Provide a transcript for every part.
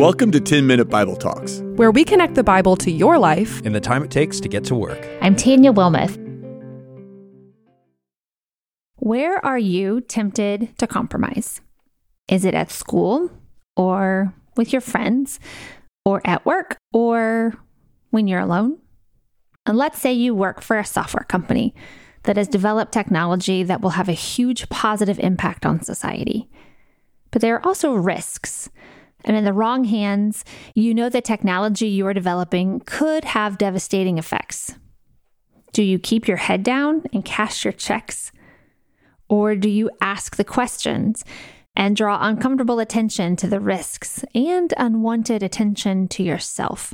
Welcome to 10 Minute Bible Talks, where we connect the Bible to your life in the time it takes to get to work. I'm Tanya Wilmoth. Where are you tempted to compromise? Is it at school or with your friends or at work or when you're alone? And let's say you work for a software company that has developed technology that will have a huge positive impact on society. But there are also risks. And in the wrong hands, you know the technology you are developing could have devastating effects. Do you keep your head down and cash your checks? Or do you ask the questions and draw uncomfortable attention to the risks and unwanted attention to yourself?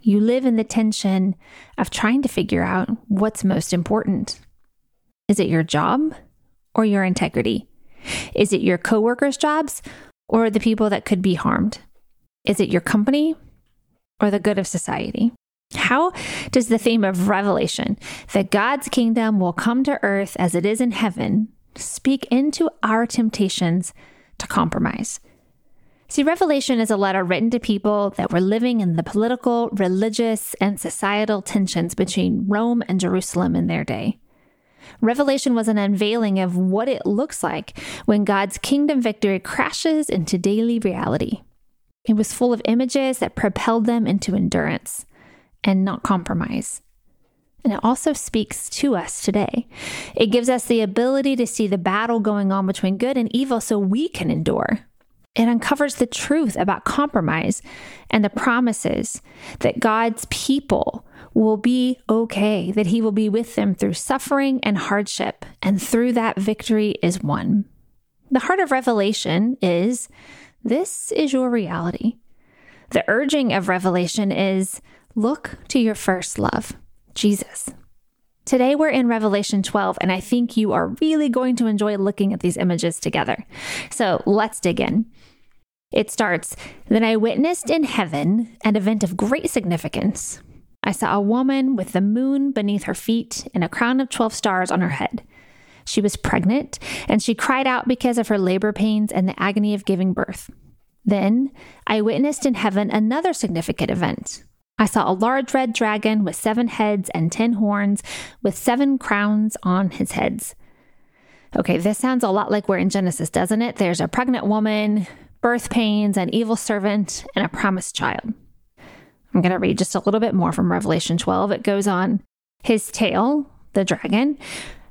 You live in the tension of trying to figure out what's most important. Is it your job or your integrity? Is it your coworkers' jobs or the people that could be harmed? Is it your company or the good of society? How does the theme of revelation, that God's kingdom will come to earth as it is in heaven, speak into our temptations to compromise? See, Revelation is a letter written to people that were living in the political, religious, and societal tensions between Rome and Jerusalem in their day. Revelation was an unveiling of what it looks like when God's kingdom victory crashes into daily reality. It was full of images that propelled them into endurance and not compromise. And it also speaks to us today. It gives us the ability to see the battle going on between good and evil so we can endure. It uncovers the truth about compromise and the promises that God's people will be okay, that He will be with them through suffering and hardship, and through that victory is won. The heart of Revelation is this is your reality. The urging of Revelation is look to your first love, Jesus. Today we're in Revelation 12, and I think you are really going to enjoy looking at these images together. So let's dig in. It starts Then I witnessed in heaven an event of great significance. I saw a woman with the moon beneath her feet and a crown of 12 stars on her head. She was pregnant, and she cried out because of her labor pains and the agony of giving birth. Then I witnessed in heaven another significant event. I saw a large red dragon with seven heads and ten horns, with seven crowns on his heads. Okay, this sounds a lot like we're in Genesis, doesn't it? There's a pregnant woman, birth pains, an evil servant, and a promised child. I'm going to read just a little bit more from Revelation 12. It goes on His tail, the dragon,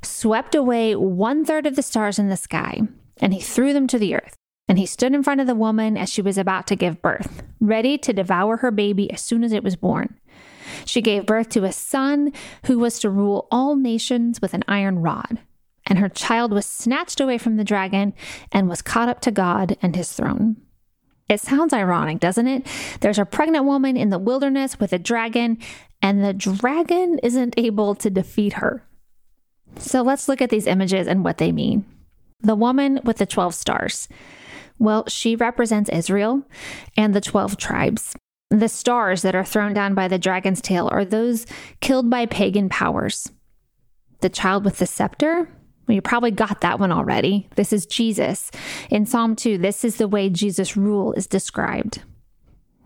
swept away one third of the stars in the sky, and he threw them to the earth. And he stood in front of the woman as she was about to give birth, ready to devour her baby as soon as it was born. She gave birth to a son who was to rule all nations with an iron rod. And her child was snatched away from the dragon and was caught up to God and his throne. It sounds ironic, doesn't it? There's a pregnant woman in the wilderness with a dragon, and the dragon isn't able to defeat her. So let's look at these images and what they mean. The woman with the 12 stars. Well, she represents Israel and the 12 tribes. The stars that are thrown down by the dragon's tail are those killed by pagan powers. The child with the scepter, well, you probably got that one already. This is Jesus. In Psalm 2, this is the way Jesus' rule is described.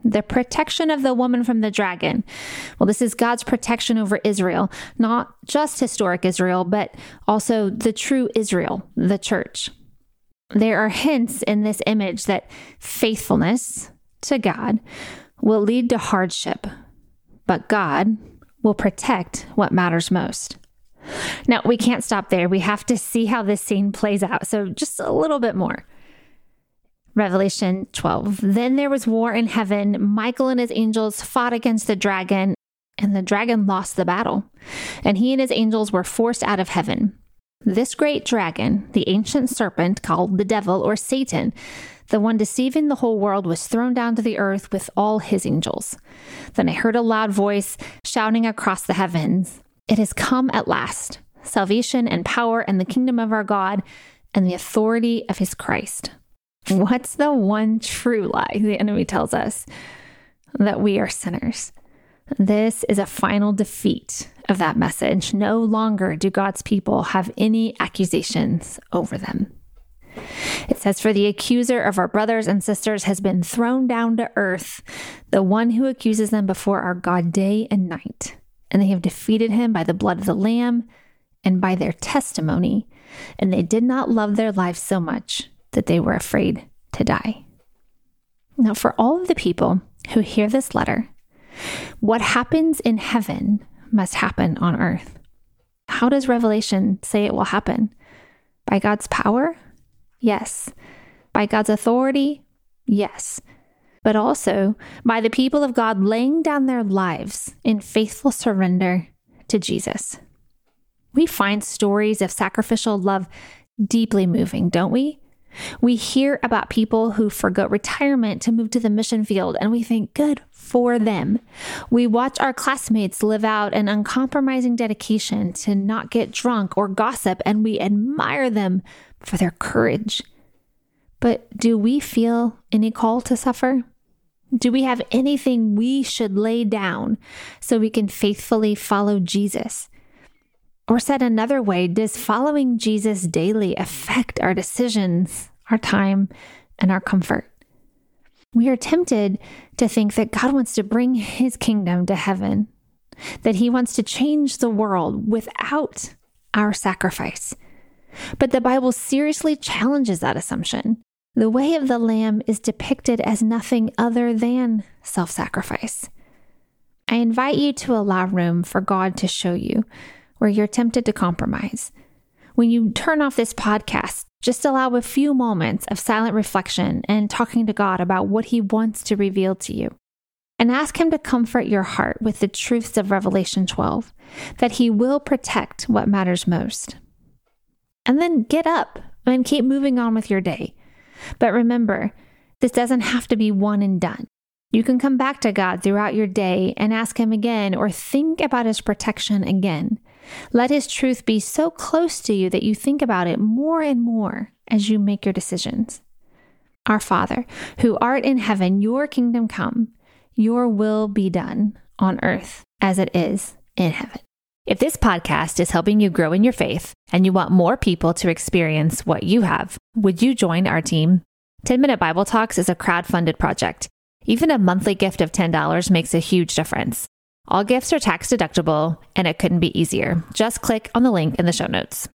The protection of the woman from the dragon. Well, this is God's protection over Israel, not just historic Israel, but also the true Israel, the church. There are hints in this image that faithfulness to God will lead to hardship, but God will protect what matters most. Now, we can't stop there. We have to see how this scene plays out. So, just a little bit more. Revelation 12. Then there was war in heaven. Michael and his angels fought against the dragon, and the dragon lost the battle. And he and his angels were forced out of heaven. This great dragon, the ancient serpent called the devil or Satan, the one deceiving the whole world, was thrown down to the earth with all his angels. Then I heard a loud voice shouting across the heavens It has come at last salvation and power and the kingdom of our God and the authority of his Christ. What's the one true lie the enemy tells us? That we are sinners. This is a final defeat of that message. No longer do God's people have any accusations over them. It says, For the accuser of our brothers and sisters has been thrown down to earth, the one who accuses them before our God day and night. And they have defeated him by the blood of the Lamb and by their testimony. And they did not love their lives so much that they were afraid to die. Now, for all of the people who hear this letter, what happens in heaven must happen on earth. How does Revelation say it will happen? By God's power? Yes. By God's authority? Yes. But also by the people of God laying down their lives in faithful surrender to Jesus. We find stories of sacrificial love deeply moving, don't we? We hear about people who forgo retirement to move to the mission field, and we think, good for them. We watch our classmates live out an uncompromising dedication to not get drunk or gossip, and we admire them for their courage. But do we feel any call to suffer? Do we have anything we should lay down so we can faithfully follow Jesus? Or said another way, does following Jesus daily affect our decisions, our time, and our comfort? We are tempted to think that God wants to bring his kingdom to heaven, that he wants to change the world without our sacrifice. But the Bible seriously challenges that assumption. The way of the Lamb is depicted as nothing other than self sacrifice. I invite you to allow room for God to show you where you're tempted to compromise. When you turn off this podcast, just allow a few moments of silent reflection and talking to God about what He wants to reveal to you. And ask Him to comfort your heart with the truths of Revelation 12, that He will protect what matters most. And then get up and keep moving on with your day. But remember, this doesn't have to be one and done. You can come back to God throughout your day and ask Him again or think about His protection again. Let His truth be so close to you that you think about it more and more as you make your decisions. Our Father, who art in heaven, your kingdom come, your will be done on earth as it is in heaven. If this podcast is helping you grow in your faith and you want more people to experience what you have, would you join our team? 10 Minute Bible Talks is a crowd-funded project. Even a monthly gift of $10 makes a huge difference. All gifts are tax deductible, and it couldn't be easier. Just click on the link in the show notes.